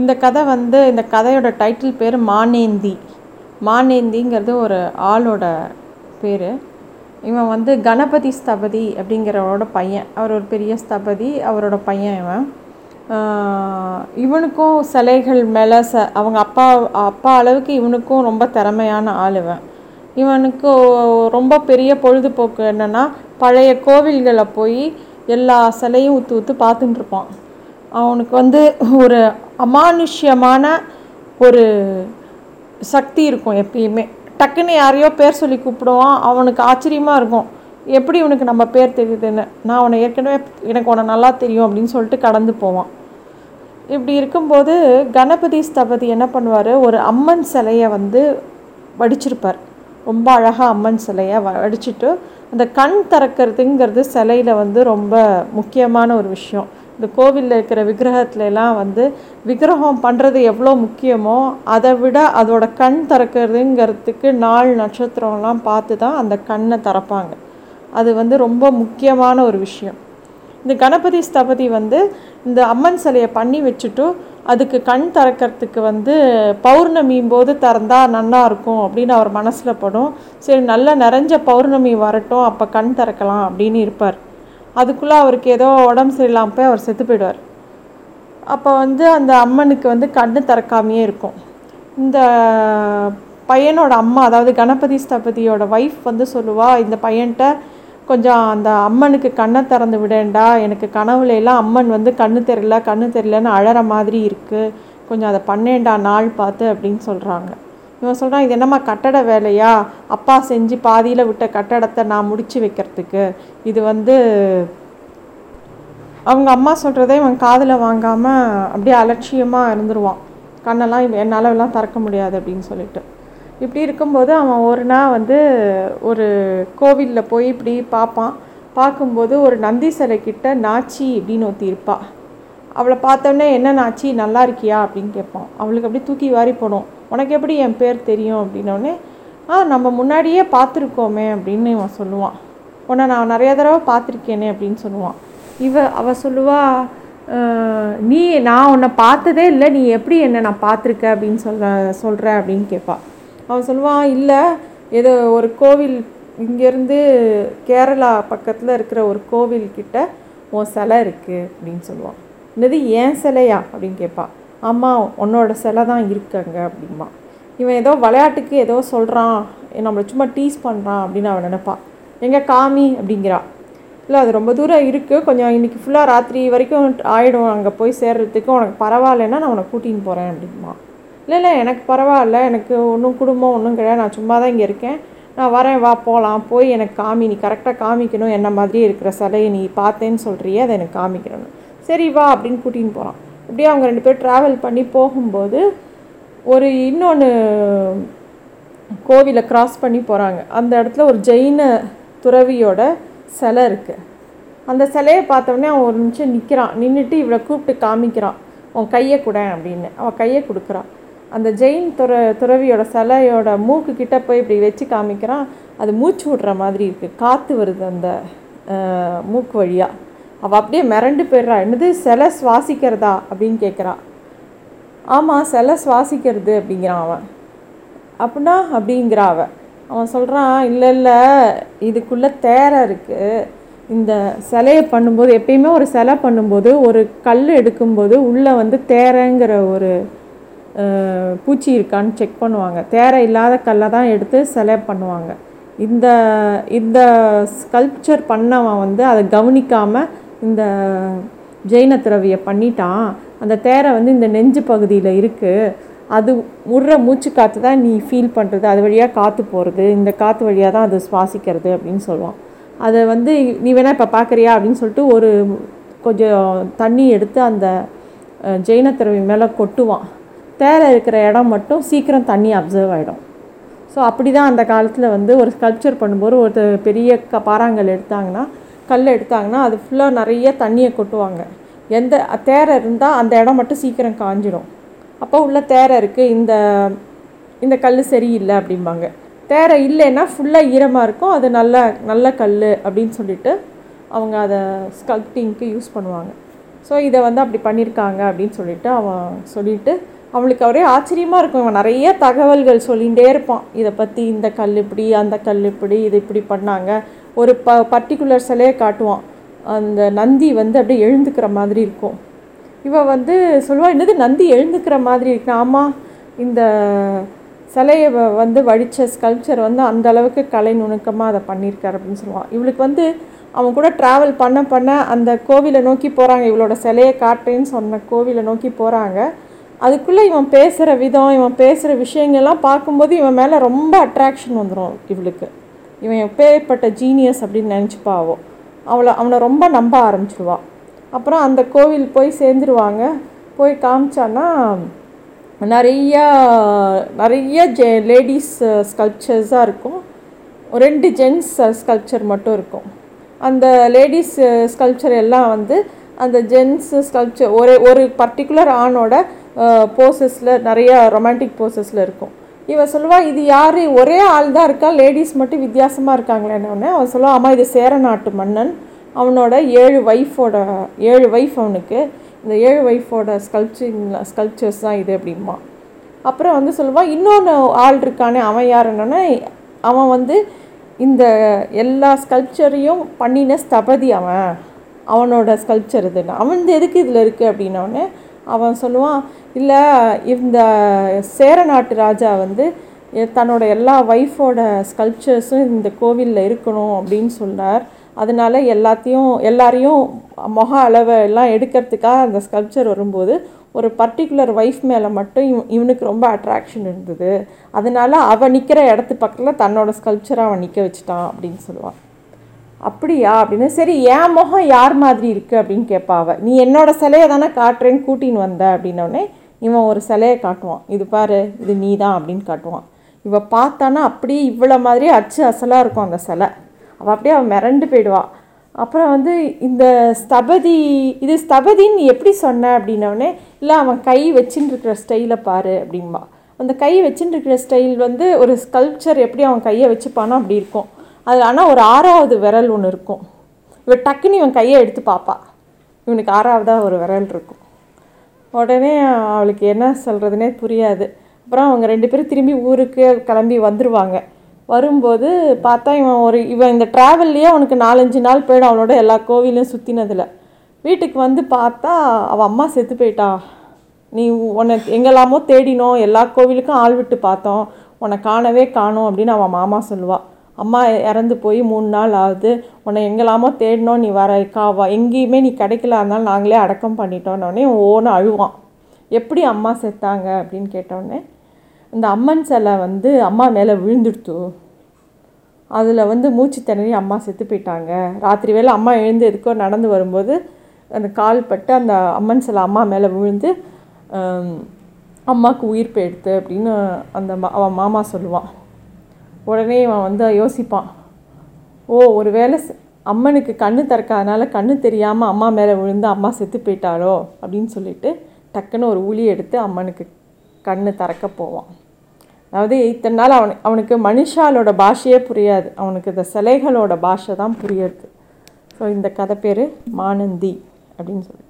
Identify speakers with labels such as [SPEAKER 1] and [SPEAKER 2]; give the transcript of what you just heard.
[SPEAKER 1] இந்த கதை வந்து இந்த கதையோட டைட்டில் பேர் மானேந்தி. மானேந்திங்கிறது ஒரு ஆளோட பேர். இவன் வந்து கணபதி ஸ்தபதி அப்படிங்கிறவரோட பையன். அவர் ஒரு பெரிய ஸ்தபதி அவரோட பையன் இவன். இவனுக்கும் சிலைகள் மேலே ச அவங்க அப்பா அப்பா அளவுக்கு இவனுக்கும் ரொம்ப திறமையான ஆள் இவன். இவனுக்கு ரொம்ப பெரிய பொழுதுபோக்கு என்னென்னா பழைய கோவில்களை போய் எல்லா சிலையும் ஊற்று ஊற்று பார்த்துட்டுருப்பான் அவனுக்கு வந்து ஒரு அமானுஷ்யமான ஒரு சக்தி இருக்கும் எப்பயுமே. டக்குன்னு யாரையோ பேர் சொல்லி கூப்பிடுவான் அவனுக்கு ஆச்சரியமாக இருக்கும். எப்படி இவனுக்கு நம்ம பேர் தெரியுதுன்னு? நான் அவனை ஏற்கனவே எனக்கு உன்னை நல்லா தெரியும் அப்படின்னு சொல்லிட்டு கடந்து போவான். இப்படி இருக்கும்போது கணபதி ஸ்தபதி என்ன பண்ணுவார்? ஒரு அம்மன் சிலையை வந்து வடிச்சிருப்பார். ரொம்ப அழகாக அம்மன் சிலையை வ வடிச்சிட்டு அந்த கண் திறக்கிறதுங்கிறது சிலையில் வந்து ரொம்ப முக்கியமான ஒரு விஷயம். இந்த கோவிலில் இருக்கிற விக்கிரகத்துல எல்லாம் வந்து விக்கிரகம் பண்ணுறது எவ்வளோ முக்கியமோ அதை விட அதோட கண் திறக்கிறதுங்கிறதுக்கு நாள் நட்சத்திரம்லாம் பார்த்து தான் அந்த கண்ணை திறப்பாங்க. அது வந்து ரொம்ப முக்கியமான ஒரு விஷயம். இந்த கணபதி ஸ்தபதி வந்து இந்த அம்மன் சிலையை பண்ணி வச்சுட்டு அதுக்கு கண் திறக்கிறதுக்கு வந்து பௌர்ணமியும் போது திறந்தால் நல்லா இருக்கும் அப்படின்னு அவர் மனசில் படும். சரி நல்லா நிறைஞ்ச பௌர்ணமி வரட்டும் அப்போ கண் திறக்கலாம் அப்படின்னு இருப்பார். அதுக்குள்ளே அவருக்கு ஏதோ உடம்பு சரியில்லாமல் போய் அவர் செத்து போயிடுவார். அப்போ வந்து அந்த அம்மனுக்கு வந்து கண்ணு திறக்காமையே இருக்கும். இந்த பையனோட அம்மா அதாவது கணபதி ஸ்தபதியோட ஒய்ஃப் வந்து சொல்லுவா இந்த பையன்கிட்ட கொஞ்சம் அந்த அம்மனுக்கு கண்ணை திறந்து விடேன்டா எனக்கு கனவுல எல்லாம் அம்மன் வந்து கண்ணு தெரியல கண்ணு தெரியலன்னு அழற மாதிரி இருக்குது கொஞ்சம் அதை பண்ணேண்டா நாள் பார்த்து அப்படின்னு சொல்கிறாங்க இவன் சொல்கிறான் இது என்னம்மா கட்டட வேலையா? அப்பா செஞ்சு பாதியில் விட்ட கட்டடத்தை நான் முடித்து வைக்கிறதுக்கு. இது வந்து அவங்க அம்மா சொல்கிறதே இவன் காதில் வாங்காமல் அப்படியே அலட்சியமாக இருந்துருவான். கண்ணெல்லாம் என்னால் எல்லாம் திறக்க முடியாது அப்படின்னு சொல்லிட்டு. இப்படி இருக்கும்போது அவன் ஒரு நாள் வந்து ஒரு கோவிலில் போய் இப்படி பார்ப்பான். பார்க்கும்போது ஒரு நந்தி சிலை கிட்ட நாச்சி அப்படின்னு ஒருத்தி இருப்பா. அவளை பார்த்தோன்னே என்ன நாச்சி நல்லா இருக்கியா? அப்படின்னு கேட்பான். அவளுக்கு அப்படியே தூக்கி வாரி போடும். உனக்கு எப்படி என் பேர் தெரியும் அப்படின்னோடனே ஆ நம்ம முன்னாடியே பார்த்துருக்கோமே அப்படின்னு இவன் சொல்லுவான். உன்னை நான் நிறைய தடவை பார்த்துருக்கேனே அப்படின்னு சொல்லுவான். இவ அவ சொல்லுவா நீ நான் உன்னை பார்த்ததே இல்லை நீ எப்படி என்னை நான் பார்த்துருக்க அப்படின்னு சொல்ல சொல்கிற அப்படின்னு கேட்பாள் அவன் சொல்லுவான் இல்லை ஏதோ ஒரு கோவில் இங்கேருந்து கேரளா பக்கத்தில் இருக்கிற ஒரு கோவில்கிட்ட உன் சிலை இருக்குது அப்படின்னு சொல்லுவான் என்னது ஏன் சிலையா? அப்படின்னு கேட்பா. ஆமாம் உன்னோட சிலை தான் இருக்குங்க அப்படிமா இவன் ஏதோ விளையாட்டுக்கு ஏதோ சொல்கிறான் நம்மளை சும்மா டீஸ் பண்ணுறான் அப்படின்னு அவன் நினைப்பான் எங்கே காமி அப்படிங்கிறா. இல்லை அது ரொம்ப தூரம் இருக்குது கொஞ்சம் இன்றைக்கி ஃபுல்லாக ராத்திரி வரைக்கும் ஆகிடும் அங்கே போய் சேர்றதுக்கு உனக்கு பரவாயில்லைன்னா நான் உனக்கு கூட்டின்னு போகிறேன் அப்படிமா இல்லை இல்லை எனக்கு பரவாயில்ல. எனக்கு ஒன்றும் குடும்பம் ஒன்றும் கிடையாது. நான் சும்மா தான் இங்கே இருக்கேன். நான் வரேன் வா போகலாம் போய் எனக்கு காமி நீ கரெக்டாக காமிக்கணும். என்ன மாதிரி இருக்கிற சிலையை நீ பார்த்தேன்னு சொல்கிறியே அதை எனக்கு காமிக்கணும். சரி வா அப்படின்னு கூட்டின்னு போகிறான் இப்படியே அவங்க ரெண்டு பேர் ட்ராவல் பண்ணி போகும்போது ஒரு இன்னொன்று கோவிலை க்ராஸ் பண்ணி போகிறாங்க அந்த இடத்துல ஒரு ஜெயின துறவியோட சிலை இருக்குது அந்த சிலையை பார்த்தோடனே அவன் ஒரு நிமிஷம் நிற்கிறான் நின்றுட்டு இவளை கூப்பிட்டு காமிக்கிறான். உன் கையை கூட அப்படின்னு. அவன் கையை கொடுக்குறான். அந்த ஜெயின் துற துறவியோட சிலையோட மூக்கு கிட்ட போய் இப்படி வச்சு காமிக்கிறான். அது மூச்சு விடுற மாதிரி இருக்குது காற்று வருது அந்த மூக்கு வழியாக அவள் அப்படியே மிரண்டு போயிடுறா. என்னது சிலை சுவாசிக்கிறதா? அப்படின்னு கேட்குறான் ஆமாம் சிலை சுவாசிக்கிறது அப்படிங்கிறான் அவன். அப்படின்னா அப்படிங்கிறா அவன் அவன் சொல்கிறான் இல்லை இல்லை இதுக்குள்ளே தேரை இருக்குது இந்த சிலையை பண்ணும்போது எப்பயுமே ஒரு சிலை பண்ணும்போது ஒரு கல் எடுக்கும்போது உள்ளே வந்து தேரைங்கிற ஒரு பூச்சி இருக்கான்னு செக் பண்ணுவாங்க. தேரை இல்லாத கல்லை தான் எடுத்து சிலை பண்ணுவாங்க. இந்த இந்த ஸ்கல்ப்சர் பண்ணவன் வந்து அதை கவனிக்காமல் இந்த ஜெயின துறவியை பண்ணிட்டான். அந்த தேரை வந்து இந்த நெஞ்சு பகுதியில் இருக்குது அது விடுற மூச்சு காற்று தான் நீ ஃபீல் பண்ணுறது அது வழியாக காற்று போகிறது இந்த காற்று வழியாக தான் அது சுவாசிக்கிறது அப்படின்னு சொல்லுவான். அதை வந்து நீ வேணால் இப்போ பார்க்குறியா அப்படின்னு சொல்லிட்டு ஒரு கொஞ்சம் தண்ணி எடுத்து அந்த ஜெயின துறவி மேலே கொட்டுவான். தேரை இருக்கிற இடம் மட்டும் சீக்கிரம் தண்ணி அப்சர்வ் ஆகிடும் ஸோ அப்படி தான் அந்த காலத்தில் வந்து ஒரு ஸ்கல்ப்சர் பண்ணும்போது ஒரு பெரிய க பாறாங்கல் எடுத்தாங்கன்னா கல் எடுத்தாங்கன்னா அது ஃபுல்லாக நிறைய தண்ணியை கொட்டுவாங்க. எந்த தேரை இருந்தால் அந்த இடம் மட்டும் சீக்கிரம் காஞ்சிடும் அப்போ உள்ள தேரை இருக்குது இந்த இந்த கல் சரியில்லை அப்படிம்பாங்க. தேரை இல்லைன்னா ஃபுல்லாக ஈரமாக இருக்கும் அது நல்ல நல்ல கல் அப்படின்னு சொல்லிட்டு அவங்க அதை ஸ்கல்ப்டிங்க்கு யூஸ் பண்ணுவாங்க. ஸோ இதை வந்து அப்படி பண்ணியிருக்காங்க அப்படின்னு சொல்லிட்டு அவன் சொல்லிட்டு அவளுக்கு ஒரே ஆச்சரியமாக இருக்கும். இவன் நிறைய தகவல்கள் சொல்லிகிட்டே இருப்பான். இதை பற்றி இந்த கல் இப்படி அந்த கல் இப்படி இது இப்படி பண்ணாங்க. ஒரு ப பர்டிகுலர் சிலையை காட்டுவான். அந்த நந்தி வந்து அப்படியே எழுந்துக்கிற மாதிரி இருக்கும். இவள் வந்து சொல்லுவாள் என்னது நந்தி எழுந்துக்கிற மாதிரி இருக்கு? ஆமாம் இந்த சிலையை வ- வந்து வடித்த ஸ்கல்ப்சர் வந்து அந்த அளவுக்கு கலை நுணுக்கமாக அதை பண்ணியிருக்காரு அப்படின்னு சொல்லுவான் இவளுக்கு வந்து அவன் கூட ட்ராவல் பண்ண பண்ண அந்த கோவிலை நோக்கி போகிறாங்க இவளோட சிலையை காட்டுறேன்னு சொன்ன கோவிலை நோக்கி போகிறாங்க அதுக்குள்ளே இவன் பேசுகிற விதம் இவன் பேசுகிற விஷயங்கள்லாம் பார்க்கும்போது இவன் மேலே ரொம்ப அட்ராக்ஷன் வந்துடும் இவளுக்கு. இவன் எப்பேற்பட்ட ஜீனியஸ் அப்படின்னு நினச்சிப்பாவோ. அவளை அவனை ரொம்ப நம்ப ஆரம்பிச்சிடுவா அப்புறம் அந்த கோவில் போய் சேர்ந்துருவாங்க. போய் காமிச்சான்னா நிறையா நிறைய ஜெ லேடிஸ் ஸ்கல்ப்சர்ஸாக uh, இருக்கும். ரெண்டு ஜென்ஸ் ஸ்கல்ப்சர் uh, மட்டும் இருக்கும். அந்த லேடிஸ் ஸ்கல்ப்சர் uh, எல்லாம் வந்து அந்த ஜென்ஸ் ஸ்கல்ப்சர் ஒரு ஒரு பர்டிகுலர் ஆணோட போசஸில் நிறையா ரொமான்டிக் போசஸில் இருக்கும். இவன் சொல்லுவா இது யார்? ஒரே ஆள் தான் இருக்கா? லேடிஸ் மட்டும் வித்தியாசமாக இருக்காங்களேன்னு அவன் சொல்லுவான் ஆமாம் இது சேர நாட்டு மன்னன். அவனோட ஏழு ஒய்ஃபோட ஏழு ஒய்ஃப் அவனுக்கு. இந்த ஏழு ஒய்ஃபோட ஸ்கல்ப்சிங் ஸ்கல்ப்சர்ஸ் தான் இது அப்படிமா அப்புறம் வந்து சொல்லுவான் இன்னொன்று ஆள் இருக்கானே அவன் யாருன்னா அவன் வந்து இந்த எல்லா ஸ்கல்ப்சரையும் பண்ணின ஸ்தபதி அவன். அவனோட ஸ்கல்ப்சர் இதுன்னு. அவன் எதுக்கு இதில் இருக்குது அப்படின்னோடனே அவன் சொல்லுவான் இல்லை இந்த சேர நாட்டு ராஜா வந்து தன்னோட எல்லா ஒய்ஃபோட ஸ்கல்ப்சர்ஸும் இந்த கோவிலில் இருக்கணும் அப்படின்னு சொன்னார் அதனால எல்லாத்தையும் எல்லாரையும் முக அளவை எல்லாம் எடுக்கிறதுக்காக அந்த ஸ்கல்ப்சர் வரும்போது ஒரு பர்டிகுலர் ஒய்ஃப் மேலே மட்டும் இவ இவனுக்கு ரொம்ப அட்ராக்ஷன் இருந்தது. அதனால் அவன் நிற்கிற இடத்து பக்கத்தில் தன்னோட ஸ்கல்ப்சரை அவன் நிற்க வச்சுட்டான் அப்படின்னு சொல்லுவான். அப்படியா? அப்படின்னு சரி என் முகம் யார் மாதிரி இருக்குது அப்படின்னு கேட்பா நீ என்னோட சிலையை தானே காட்டுறேன்னு கூட்டின்னு வந்த அப்படின்னோடனே இவன் ஒரு சிலையை காட்டுவான். இது பாரு இது நீ தான் அப்படின்னு காட்டுவான். இவள் பார்த்தானா அப்படியே இவ்வளோ மாதிரி அச்சு அசலாக இருக்கும் அந்த சிலை. அவள் அப்படியே அவன் மிரண்டு போயிடுவாள் அப்புறம் வந்து இந்த ஸ்தபதி இது ஸ்தபதின்னு எப்படி சொன்ன அப்படின்னோடனே இல்லை அவன் கை வச்சுன்னு இருக்கிற ஸ்டைலை பாரு அப்படின்பா. அந்த கை வச்சுட்டு இருக்கிற ஸ்டைல் வந்து ஒரு ஸ்கல்ப்சர் எப்படி அவன் கையை வச்சுப்பானோ அப்படி இருக்கும். அது ஆனால் ஒரு ஆறாவது விரல் ஒன்று இருக்கும். இவன் டக்குன்னு இவன் கையை எடுத்து பார்ப்பா. இவனுக்கு ஆறாவதாக ஒரு விரல் இருக்கும். உடனே அவளுக்கு என்ன சொல்கிறதுனே புரியாது. அப்புறம் அவங்க ரெண்டு பேரும் திரும்பி ஊருக்கு கிளம்பி வந்துடுவாங்க வரும்போது பார்த்தா இவன் ஒரு இவன் இந்த ட்ராவல்லையே அவனுக்கு நாலஞ்சு நாள் போயிடும் அவனோட எல்லா கோவிலையும் சுற்றினதில் வீட்டுக்கு வந்து பார்த்தா அவள் அம்மா செத்து போயிட்டா. நீ உன்னை எங்கெல்லாமோ தேடினோம் எல்லா கோவிலுக்கும் ஆள் விட்டு பார்த்தோம். உன்னை காணவே காணும் அப்படின்னு அவன் மாமா சொல்லுவாள் அம்மா இறந்து போய் மூணு நாள் ஆகுது. உன்னை எங்கெல்லாமோ தேடினோம் நீ வர காவா எங்கேயுமே நீ கிடைக்கல அதனால நாங்களே அடக்கம் பண்ணிட்டோன்னொடனே ஓன்னு அழுவான். எப்படி அம்மா செத்தாங்க? அப்படின்னு கேட்டோடனே இந்த அம்மன் சிலை வந்து அம்மா மேலே விழுந்துடுத்து. அதில் வந்து மூச்சு திணறி அம்மா செத்து போயிட்டாங்க. ராத்திரி வேளை அம்மா எழுந்து எதுக்கோ நடந்து வரும்போது அந்த கால் பட்டு அந்த அம்மன் சிலை அம்மா மேலே விழுந்து அம்மாவுக்கு உயிர் போயிடுத்து அப்படின்னு அந்த மா அவன் மாமா சொல்லுவான். உடனே அவன் வந்து யோசிப்பான். ஓ ஒரு வேளை அம்மனுக்கு கண்ணு திறக்காதனால கண்ணு தெரியாமல் அம்மா மேலே விழுந்து அம்மா செத்து போயிட்டாளோ அப்படின்னு சொல்லிட்டு டக்குன்னு ஒரு உளி எடுத்து அம்மனுக்கு கண்ணு திறக்க போவான். அதாவது இத்தனை நாள் அவனு அவனுக்கு மனுஷாலோட பாஷையே புரியாது. அவனுக்கு இந்த சிலைகளோட பாஷை தான் புரியுது ஸோ இந்த கதை பேர் மானந்தி அப்படின்னு சொல்லி